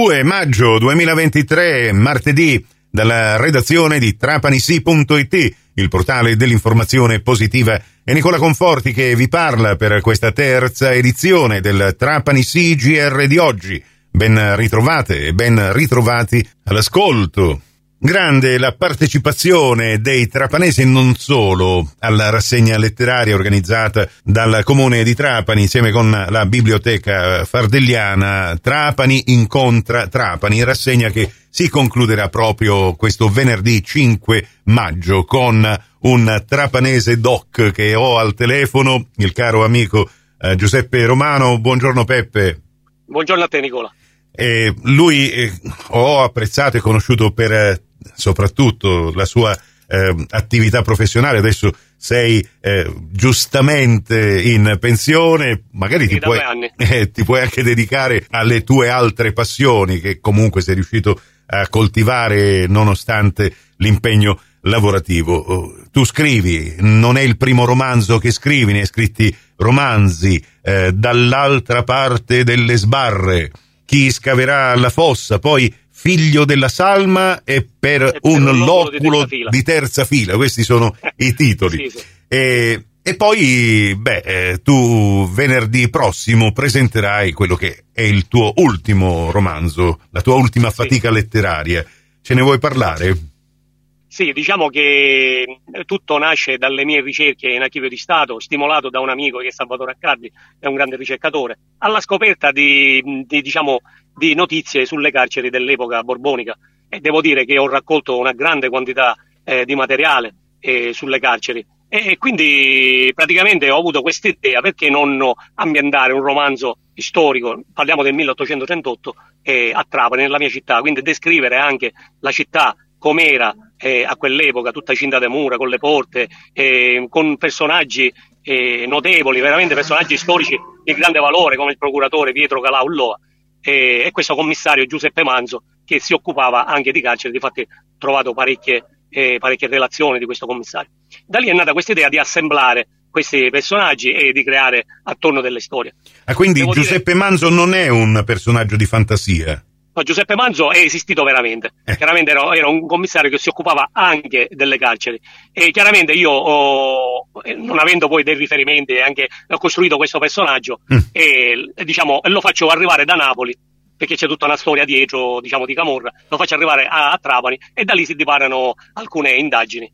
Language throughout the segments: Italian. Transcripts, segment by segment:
2 maggio 2023, martedì, dalla redazione di trapanisi.it, il portale dell'informazione positiva. È Nicola Conforti che vi parla per questa terza edizione del Trapani CGR di oggi. Ben ritrovate e ben ritrovati all'ascolto. Grande la partecipazione dei trapanesi non solo alla rassegna letteraria organizzata dal comune di Trapani insieme con la biblioteca fardelliana Trapani incontra Trapani, rassegna che si concluderà proprio questo venerdì 5 maggio con un trapanese doc che ho al telefono, il caro amico eh, Giuseppe Romano. Buongiorno Peppe. Buongiorno a te Nicola. Eh, lui eh, ho apprezzato e conosciuto per eh, soprattutto la sua eh, attività professionale, adesso sei eh, giustamente in pensione, magari ti puoi, eh, ti puoi, anche dedicare alle tue altre passioni che comunque sei riuscito a coltivare nonostante l'impegno lavorativo. Oh, tu scrivi, non è il primo romanzo che scrivi, ne hai scritti romanzi, eh, dall'altra parte delle sbarre, chi scaverà la fossa, poi figlio della salma e per, e per un, un loculo di terza, di terza, fila. Questi sono i titoli. sì, sì. E, e, poi, beh, eh, tu venerdì prossimo presenterai quello che è il tuo ultimo romanzo, la tua ultima fatica sì. letteraria. Ce ne vuoi parlare? Sì, diciamo che tutto nasce dalle mie ricerche in archivio di Stato, stimolato da un amico che è Salvatore Accardi, è un grande ricercatore, alla scoperta di, di diciamo, di notizie sulle carceri dell'epoca borbonica. E devo dire che ho raccolto una grande quantità eh, di materiale eh, sulle carceri. E, e quindi praticamente ho avuto questa idea perché non ambientare un romanzo storico, parliamo del 1838, eh, a Trapani, nella mia città, quindi descrivere anche la città com'era eh, a quell'epoca, tutta cinta di mura, con le porte, eh, con personaggi eh, notevoli, veramente personaggi storici di grande valore, come il procuratore Pietro Calauloa e, e, questo commissario Giuseppe Manzo che si occupava anche di carcere, difatti ho trovato parecchie, eh, parecchie relazioni di questo commissario. Da lì è nata questa idea di assemblare questi personaggi e di creare attorno delle storie. Ah, quindi Devo Giuseppe dire... Manzo non è un personaggio di fantasia? No, Giuseppe Manzo è esistito veramente. Eh. Chiaramente era, era, un commissario che si occupava anche delle carceri. E chiaramente io, ho, eh, non avendo poi dei riferimenti, anche, ho costruito questo personaggio mm. e diciamo, lo faccio arrivare da Napoli perché c'è tutta una storia dietro, diciamo, di Camorra, lo faccio arrivare a, a Trapani e da lì si diparano alcune indagini.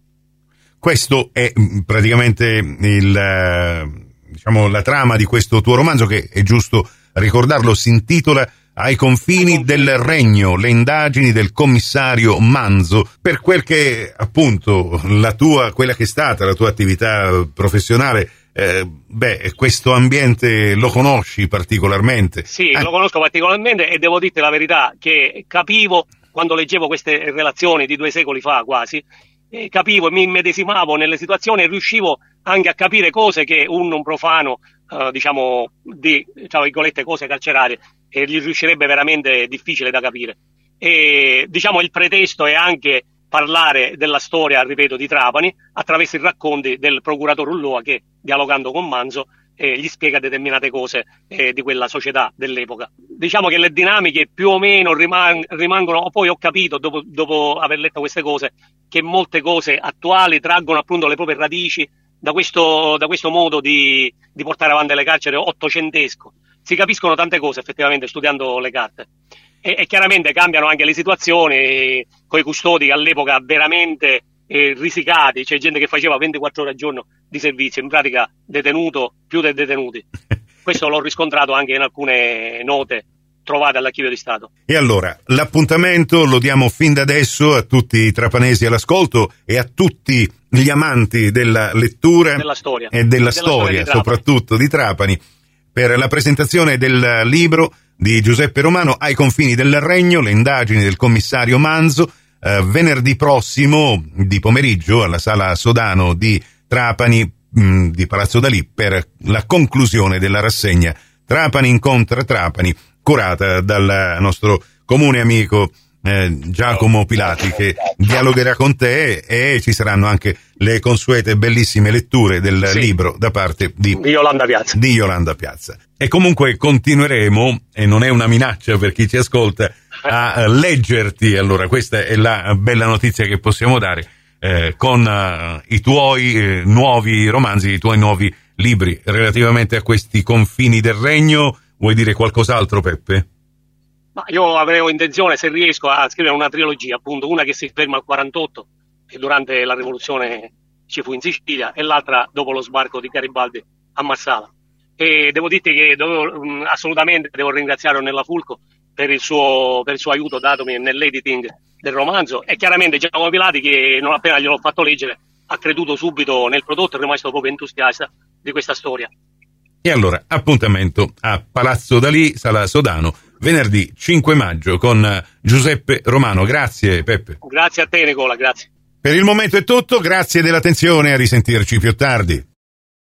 Questo è mm, praticamente il, eh, diciamo, la trama di questo tuo romanzo che è giusto ricordarlo, si intitola ai confini del regno, le indagini del commissario Manzo, per quel che appunto la tua, quella che è stata la tua attività professionale, eh, beh, questo ambiente lo conosci particolarmente? Sì, eh. lo conosco particolarmente e devo dirti la verità che capivo quando leggevo queste relazioni di due secoli fa quasi, eh, capivo e mi immedesimavo nelle situazioni e riuscivo anche a capire cose che un non profano, eh, diciamo, di, tra virgolette, cose carcerarie, e gli riuscirebbe veramente difficile da capire. E diciamo il pretesto è anche parlare della storia, ripeto, di Trapani attraverso i racconti del procuratore Ulloa che, dialogando con Manzo, eh, gli spiega determinate cose eh, di quella società dell'epoca. Diciamo che le dinamiche più o meno rimang- rimangono, poi ho capito dopo, dopo, aver letto queste cose, che molte cose attuali traggono appunto le proprie radici da questo, da questo modo di, di portare avanti le carceri ottocentesco si capiscono tante cose effettivamente studiando le carte. E, e chiaramente cambiano anche le situazioni con i custodi all'epoca veramente eh, risicati, c'è gente che faceva 24 ore al giorno di servizio, in pratica detenuto più dei detenuti. Questo l'ho riscontrato anche in alcune note trovate all'archivio di Stato. E allora, l'appuntamento lo diamo fin da adesso a tutti i trapanesi all'ascolto e a tutti gli amanti della lettura della storia. e della, della storia, storia di soprattutto di Trapani per la presentazione del libro di Giuseppe Romano Ai confini del regno, le indagini del commissario Manzo, eh, venerdì prossimo di pomeriggio alla sala Sodano di Trapani mh, mm, di Palazzo Dalì per la conclusione della rassegna Trapani incontra Trapani, curata dal nostro comune amico eh, Giacomo Pilati che dialogherà con te e ci saranno anche le consuete bellissime letture del sì. libro da parte di, di, Yolanda Piazza. di Yolanda Piazza. E comunque continueremo, e non è una minaccia per chi ci ascolta, a leggerti, allora questa è la bella notizia che possiamo dare, eh, con uh, i tuoi eh, nuovi romanzi, i tuoi nuovi libri relativamente a questi confini del regno. Vuoi dire qualcos'altro, Peppe? Ma io avevo intenzione, se riesco, a scrivere una trilogia, appunto, una che si ferma al 48, che durante la rivoluzione ci fu in Sicilia, e l'altra dopo lo sbarco di Garibaldi a Marsala. E devo dirti che dovevo, assolutamente devo ringraziare Nella Fulco per il, suo, per il suo aiuto datomi nell'editing del romanzo e chiaramente Giacomo Pilati che non appena gliel'ho fatto leggere ha creduto subito nel prodotto e è rimasto proprio entusiasta di questa storia. E allora, appuntamento a Palazzo Dalì, Sala Sodano, venerdì 5 maggio con Giuseppe Romano. Grazie Peppe. Grazie a te Nicola, grazie. Per il momento è tutto, grazie dell'attenzione, a risentirci più tardi.